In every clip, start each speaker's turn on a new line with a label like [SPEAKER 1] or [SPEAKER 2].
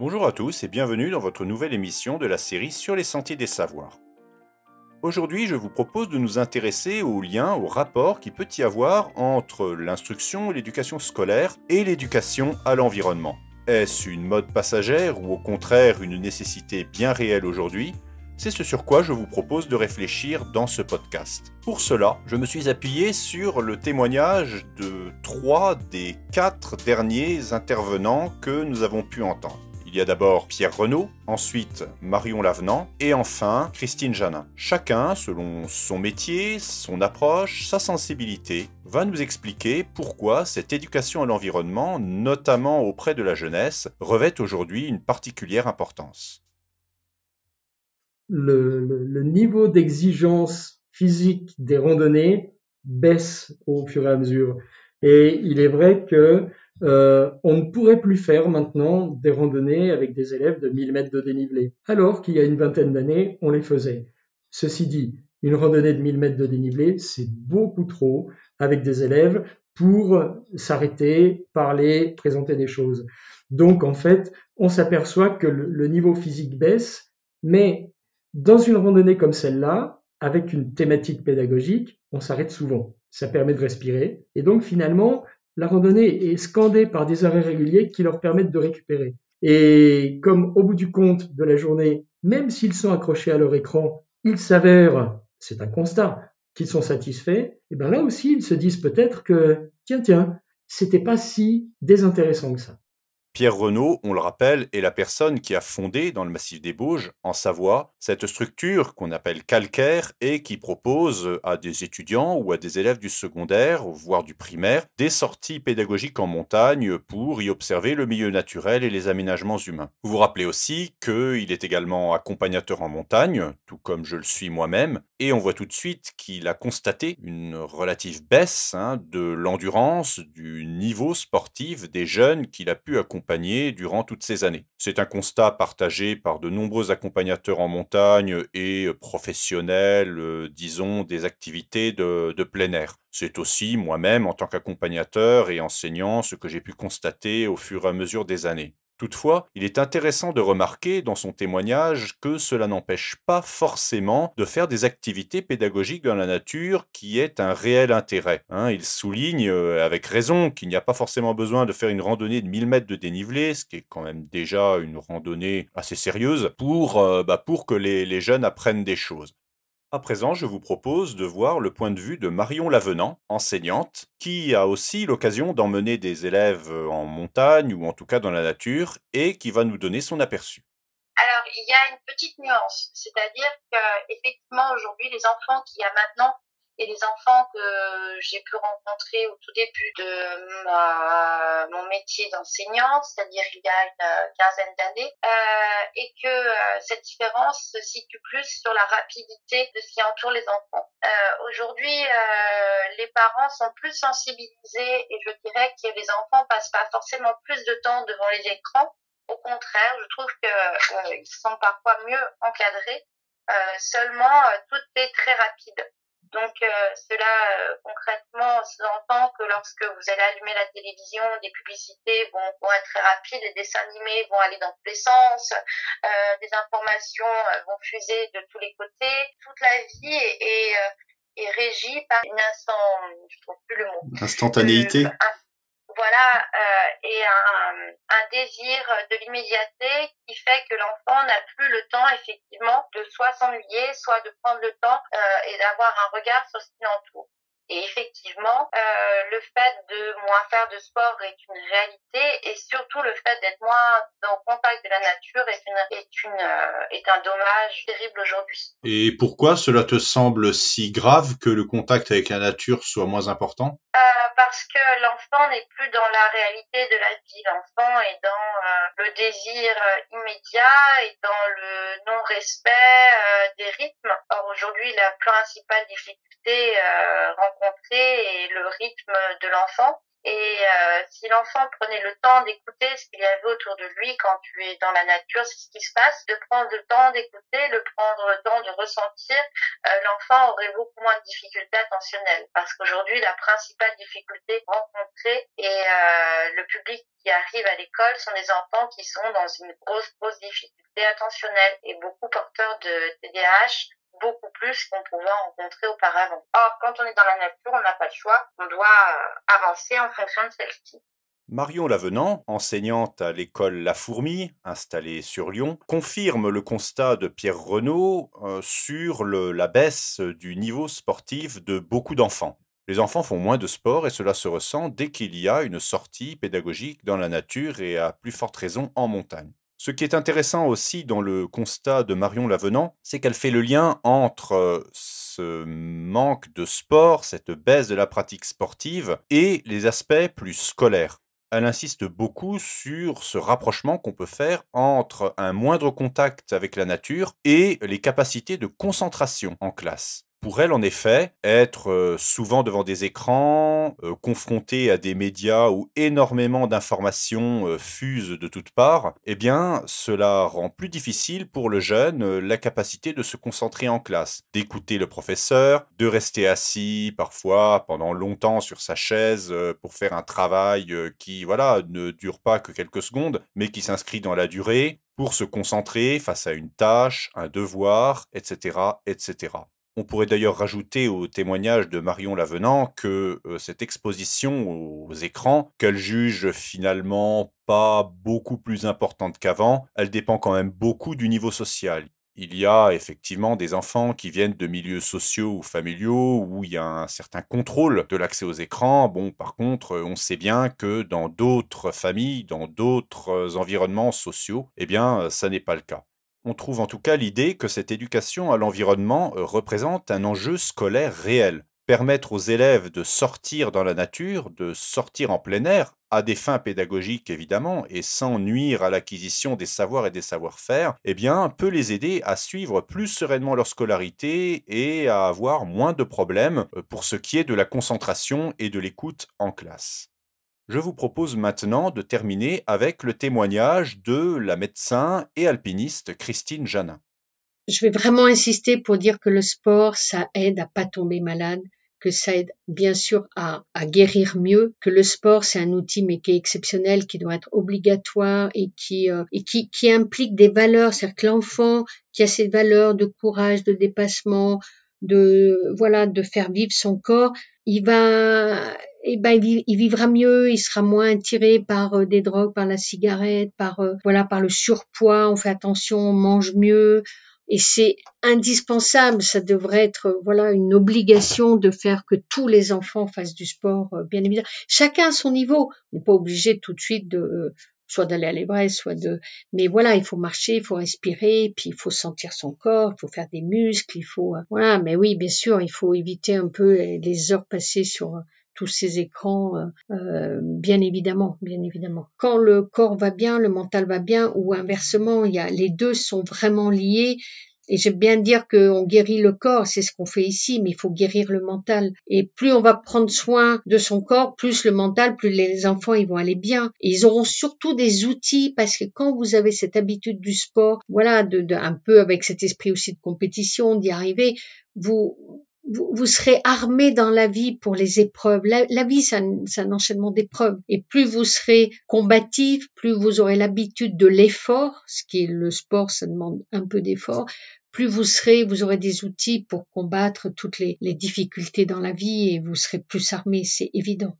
[SPEAKER 1] Bonjour à tous et bienvenue dans votre nouvelle émission de la série Sur les sentiers des savoirs. Aujourd'hui, je vous propose de nous intéresser aux liens, au rapport qui peut y avoir entre l'instruction et l'éducation scolaire et l'éducation à l'environnement. Est-ce une mode passagère ou au contraire une nécessité bien réelle aujourd'hui? C'est ce sur quoi je vous propose de réfléchir dans ce podcast. Pour cela, je me suis appuyé sur le témoignage de trois des quatre derniers intervenants que nous avons pu entendre. Il y a d'abord Pierre Renaud, ensuite Marion Lavenant et enfin Christine Janin. Chacun, selon son métier, son approche, sa sensibilité, va nous expliquer pourquoi cette éducation à l'environnement, notamment auprès de la jeunesse, revêt aujourd'hui une particulière importance
[SPEAKER 2] le, niveau d'exigence physique des randonnées baisse au fur et à mesure. Et il est vrai que euh, on ne pourrait plus faire maintenant des randonnées avec des élèves de 1000 mètres de dénivelé, alors qu'il y a une vingtaine d'années, on les faisait. Ceci dit, une randonnée de 1000 mètres de dénivelé, c'est beaucoup trop avec des élèves pour s'arrêter, parler, présenter des choses. Donc en fait, on s'aperçoit que le niveau physique baisse, mais dans une randonnée comme celle-là, avec une thématique pédagogique, on s'arrête souvent. Ça permet de respirer. Et donc finalement, la randonnée est scandée par des arrêts réguliers qui leur permettent de récupérer. Et comme au bout du compte de la journée, même s'ils sont accrochés à leur écran, ils s'avèrent, c'est un constat, qu'ils sont satisfaits, et bien là aussi ils se disent peut-être que, tiens, tiens, c'était pas si désintéressant que ça.
[SPEAKER 1] Pierre Renaud, on le rappelle, est la personne qui a fondé dans le massif des Bauges, en Savoie, cette structure qu'on appelle calcaire et qui propose à des étudiants ou à des élèves du secondaire, voire du primaire, des sorties pédagogiques en montagne pour y observer le milieu naturel et les aménagements humains. Vous vous rappelez aussi qu'il est également accompagnateur en montagne, tout comme je le suis moi-même, et on voit tout de suite qu'il a constaté une relative baisse hein, de l'endurance, du niveau sportif des jeunes qu'il a pu accompagner durant toutes ces années. C'est un constat partagé par de nombreux accompagnateurs en montagne et professionnels, euh, disons, des activités de plein air. C'est aussi moi-même, en tant qu'accompagnateur et enseignant, ce que j'ai pu constater au fur et à mesure des années. Toutefois, il est intéressant de remarquer dans son témoignage que cela n'empêche pas forcément de faire des activités pédagogiques dans la nature qui est un réel intérêt. Hein. il souligne euh, avec raison qu'il n'y a pas forcément besoin de faire une randonnée de 1000 mètres de dénivelé, ce qui est quand même déjà une randonnée assez sérieuse, pour, euh, bah, pour que les jeunes apprennent des choses. À présent, je vous propose de voir le point de vue de Marion Lavenant, enseignante, qui a aussi l'occasion d'emmener des élèves en montagne ou en tout cas dans la nature et qui va nous donner son aperçu.
[SPEAKER 3] Alors, il y a une petite nuance, c'est-à-dire qu'effectivement, aujourd'hui, les enfants qui a maintenant et les enfants que j'ai pu rencontrer au tout début de mon métier d'enseignante, c'est-à-dire il y a une quinzaine d'années, euh, et que euh, cette différence se situe plus sur la rapidité de ce qui entoure les enfants. Euh, aujourd'hui, les parents sont plus sensibilisés et je dirais que les enfants passent pas forcément plus de temps devant les écrans. Au contraire, je trouve qu'ils sont parfois mieux encadrés. seulement, tout est très rapide. Donc euh, cela euh, concrètement s'entend que lorsque vous allez allumer la télévision, des publicités vont, vont être très rapides, les dessins animés vont aller dans tous les sens, euh, des informations euh, vont fuser de tous les côtés. Toute la vie est, est, est régie par une instant, je trouve plus le mot.
[SPEAKER 1] Instantanéité
[SPEAKER 3] désir de l'immédiateté qui fait que l'enfant n'a plus le temps effectivement de soit s'ennuyer, soit de prendre le temps euh, et d'avoir un regard sur ce qui l'entoure. Et effectivement, euh, le fait de moins faire de sport est une réalité et surtout le fait d'être moins en contact de la nature est, une, est, une, euh, est un dommage terrible aujourd'hui.
[SPEAKER 1] Et pourquoi cela te semble si grave que le contact avec la nature soit moins important?
[SPEAKER 3] Euh, Parce que l'enfant n'est plus dans la réalité de la vie. L'enfant est dans euh, le désir euh, immédiat et dans le non-respect des rythmes. Or aujourd'hui, la principale difficulté rencontrée est le rythme de l'enfant Et euh, si l'enfant prenait le temps d'écouter ce qu'il y avait autour de lui quand tu es dans la nature, c'est ce qui se passe, de prendre le temps d'écouter, de prendre le temps de ressentir, euh, l'enfant aurait beaucoup moins de difficultés attentionnelles. Parce qu'aujourd'hui, la principale difficulté rencontrée et euh, le public qui arrive à l'école sont des enfants qui sont dans une grosse, grosse difficulté attentionnelle et beaucoup porteurs de TDAH beaucoup plus qu'on pouvait rencontrer auparavant. Or, quand on est dans la nature, on n'a pas le choix, on doit euh, avancer en fonction de celle-ci.
[SPEAKER 1] Marion Lavenant, enseignante à l'école La Fourmi, installée sur Lyon, confirme le constat de Pierre Renaud euh, sur la baisse du niveau sportif de beaucoup d'enfants. Les enfants font moins de sport et cela se ressent dès qu'il y a une sortie pédagogique dans la nature et à plus forte raison en montagne. Ce qui est intéressant aussi dans le constat de Marion Lavenant, c'est qu'elle fait le lien entre euh, ce manque de sport, cette baisse de la pratique sportive, et les aspects plus scolaires. Elle insiste beaucoup sur ce rapprochement qu'on peut faire entre un moindre contact avec la nature et les capacités de concentration en classe. Pour elle, en effet, être euh, souvent devant des écrans, euh, confrontée à des médias où énormément d'informations euh, fusent de toutes parts, eh bien, cela rend plus difficile pour le jeune la capacité de se concentrer en classe, d'écouter le professeur, de rester assis parfois pendant longtemps sur sa chaise pour faire un travail qui, voilà, ne dure pas que quelques secondes, mais qui s'inscrit dans la durée, pour se concentrer face à une tâche, un devoir, etc., etc. On pourrait d'ailleurs rajouter au témoignage de Marion Lavenant que euh, cette exposition aux écrans, qu'elle juge finalement pas beaucoup plus importante qu'avant, elle dépend quand même beaucoup du niveau social. Il y a effectivement des enfants qui viennent de milieux sociaux ou familiaux où il y a un certain contrôle de l'accès aux écrans. Bon, par contre, on sait bien que dans d'autres familles, dans d'autres environnements sociaux, eh bien, ça n'est pas le cas. On trouve en tout cas l'idée que cette éducation à l'environnement euh, représente un enjeu scolaire réel. Permettre aux élèves de sortir dans la nature, de sortir en plein air, à des fins pédagogiques évidemment, et sans nuire à l'acquisition des savoirs et des savoir-faire, eh bien, peut les aider à suivre plus sereinement leur scolarité et à avoir moins de problèmes euh, pour ce qui est de la concentration et de l'écoute en classe. Je vous propose maintenant de terminer avec le témoignage de la médecin et alpiniste Christine Janin.
[SPEAKER 4] Je vais vraiment insister pour dire que le sport, ça aide à pas tomber malade, que ça aide bien sûr à, guérir mieux, que le sport c'est un outil mais qui est exceptionnel, qui doit être obligatoire et qui euh, et qui, qui implique des valeurs, c'est-à-dire que l'enfant qui a ces valeurs de courage, de dépassement, de voilà de faire vivre son corps, il va eh ben il, vivra mieux, il sera moins attiré par euh, des drogues, par la cigarette, par euh, voilà par le surpoids. On fait attention, on mange mieux et c'est indispensable. Ça devrait être euh, voilà une obligation de faire que tous les enfants fassent du sport, bien évidemment. Chacun à son niveau. On n'est pas obligé tout de suite de soit d'aller à l'Everest, soit de. Mais voilà, il faut marcher, il faut respirer, puis il faut sentir son corps, il faut faire des muscles, il faut voilà. Mais oui, bien sûr, il faut éviter un peu les heures passées sur tous ces écrans, euh, euh, bien évidemment, bien évidemment. Quand le corps va bien, le mental va bien, ou inversement, il y a les deux sont vraiment liés. Et j'aime bien dire qu'on guérit le corps, c'est ce qu'on fait ici, mais il faut guérir le mental. Et plus on va prendre soin de son corps, plus le mental, plus les enfants ils vont aller bien. Et ils auront surtout des outils parce que quand vous avez cette habitude du sport, voilà, de, de un peu avec cet esprit aussi de compétition, d'y arriver, vous vous, serez armé dans la vie pour les épreuves. La, vie, c'est un, enchaînement d'épreuves. Et plus vous serez combatif, plus vous aurez l'habitude de l'effort, ce qui est le sport, ça demande un peu d'effort, plus vous serez, vous aurez des outils pour combattre toutes les difficultés dans la vie et vous serez plus armé, c'est évident.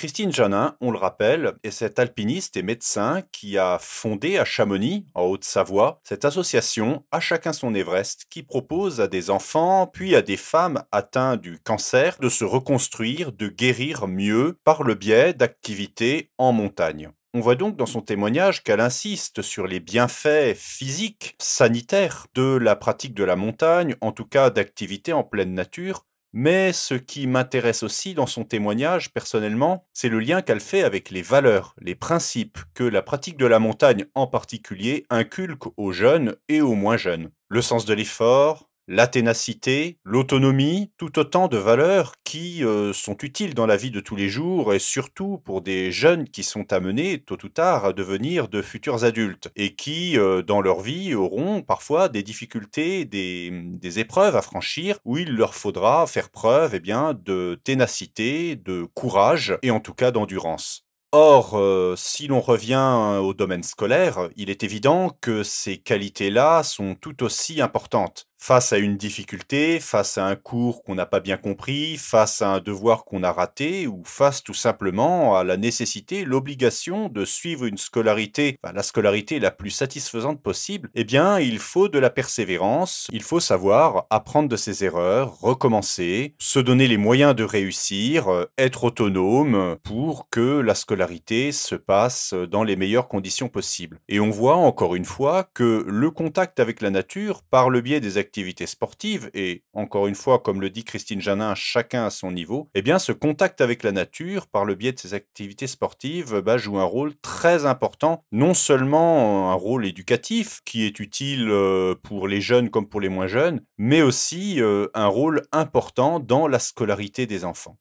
[SPEAKER 1] Christine Janin, on le rappelle, est cette alpiniste et médecin qui a fondé à Chamonix, en Haute-Savoie, cette association À chacun son Everest qui propose à des enfants puis à des femmes atteints du cancer de se reconstruire, de guérir mieux par le biais d'activités en montagne. On voit donc dans son témoignage qu'elle insiste sur les bienfaits physiques, sanitaires de la pratique de la montagne, en tout cas d'activités en pleine nature, mais ce qui m'intéresse aussi dans son témoignage personnellement, c'est le lien qu'elle fait avec les valeurs, les principes que la pratique de la montagne en particulier inculque aux jeunes et aux moins jeunes. Le sens de l'effort, la ténacité, l'autonomie, tout autant de valeurs qui euh, sont utiles dans la vie de tous les jours et surtout pour des jeunes qui sont amenés tôt ou tard à devenir de futurs adultes et qui, euh, dans leur vie, auront parfois des difficultés, des, épreuves à franchir où il leur faudra faire preuve eh bien, de ténacité, de courage et en tout cas d'endurance. Or, euh, si l'on revient au domaine scolaire, il est évident que ces qualités-là sont tout aussi importantes face à une difficulté, face à un cours qu'on n'a pas bien compris, face à un devoir qu'on a raté, ou face tout simplement à la nécessité, l'obligation de suivre une scolarité, la scolarité la plus satisfaisante possible, eh bien, il faut de la persévérance, il faut savoir apprendre de ses erreurs, recommencer, se donner les moyens de réussir, euh, être autonome pour que la scolarité se passe dans les meilleures conditions possibles. Et on voit encore une fois que le contact avec la nature, par le biais des activités activités sportives, et encore une fois, comme le dit Christine Janin, chacun à son niveau, eh bien, ce contact avec la nature, par le biais de ces activités sportives, bah, joue un rôle très important, non seulement un rôle éducatif, qui est utile euh, pour les jeunes comme pour les moins jeunes, mais aussi euh, un rôle important dans la scolarité des enfants.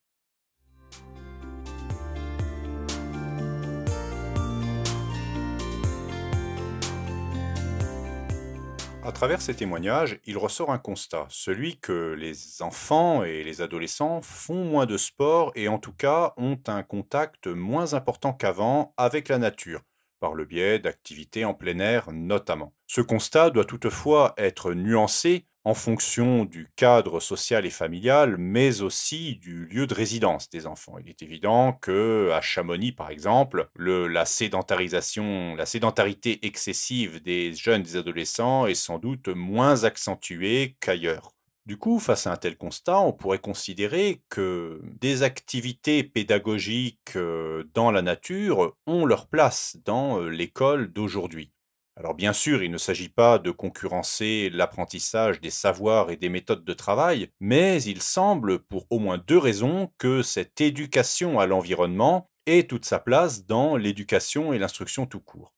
[SPEAKER 1] À travers ces témoignages, il ressort un constat, celui que les enfants et les adolescents font moins de sport et en tout cas ont un contact moins important qu'avant avec la nature, par le biais d'activités en plein air notamment. Ce constat doit toutefois être nuancé en fonction du cadre social et familial, mais aussi du lieu de résidence des enfants. Il est évident que à Chamonix, par exemple, la sédentarisation, la sédentarité excessive des jeunes, des adolescents est sans doute moins accentuée qu'ailleurs. Du coup, face à un tel constat, on pourrait considérer que des activités pédagogiques euh, dans la nature ont leur place dans euh, l'école d'aujourd'hui. Alors bien sûr, il ne s'agit pas de concurrencer l'apprentissage des savoirs et des méthodes de travail, mais il semble, pour au moins deux raisons, que cette éducation à l'environnement ait toute sa place dans l'éducation et l'instruction tout court.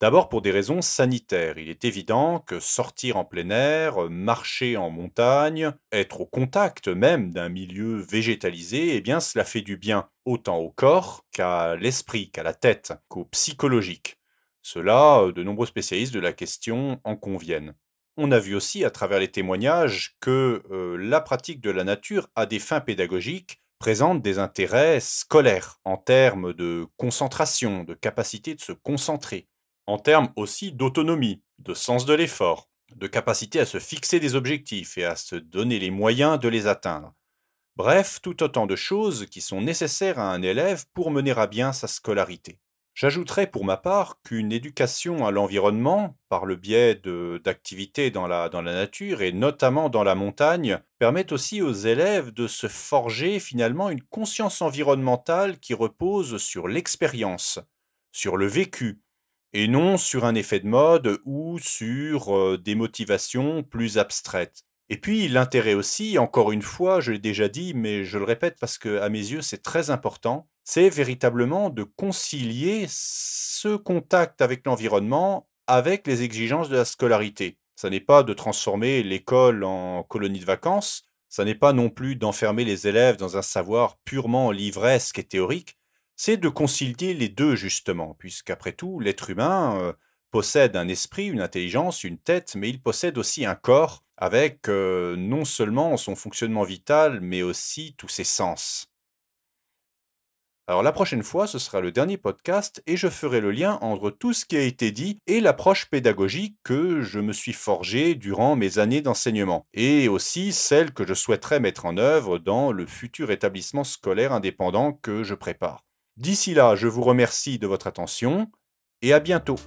[SPEAKER 1] D'abord pour des raisons sanitaires. Il est évident que sortir en plein air, marcher en montagne, être au contact même d'un milieu végétalisé, eh bien cela fait du bien autant au corps qu'à l'esprit, qu'à la tête, qu'au psychologique. Cela, de nombreux spécialistes de la question en conviennent. On a vu aussi à travers les témoignages que la pratique de la nature à des fins pédagogiques présente des intérêts scolaires en termes de concentration, de capacité de se concentrer, en termes aussi d'autonomie, de sens de l'effort, de capacité à se fixer des objectifs et à se donner les moyens de les atteindre. Bref, tout autant de choses qui sont nécessaires à un élève pour mener à bien sa scolarité. J'ajouterais pour ma part qu'une éducation à l'environnement, par le biais d'activités dans la, nature et notamment dans la montagne, permet aussi aux élèves de se forger finalement une conscience environnementale qui repose sur l'expérience, sur le vécu, et non sur un effet de mode ou sur euh, des motivations plus abstraites. Et puis l'intérêt aussi, encore une fois, je l'ai déjà dit, mais je le répète parce que à mes yeux c'est très important, c'est véritablement de concilier ce contact avec l'environnement avec les exigences de la scolarité. Ça n'est pas de transformer l'école en colonie de vacances, ça n'est pas non plus d'enfermer les élèves dans un savoir purement livresque et théorique, c'est de concilier les deux justement, puisqu'après tout, l'être humain euh, possède un esprit, une intelligence, une tête, mais il possède aussi un corps avec euh, non seulement son fonctionnement vital, mais aussi tous ses sens. Alors la prochaine fois, ce sera le dernier podcast et je ferai le lien entre tout ce qui a été dit et l'approche pédagogique que je me suis forgée durant mes années d'enseignement, et aussi celle que je souhaiterais mettre en œuvre dans le futur établissement scolaire indépendant que je prépare. D'ici là, je vous remercie de votre attention et à bientôt.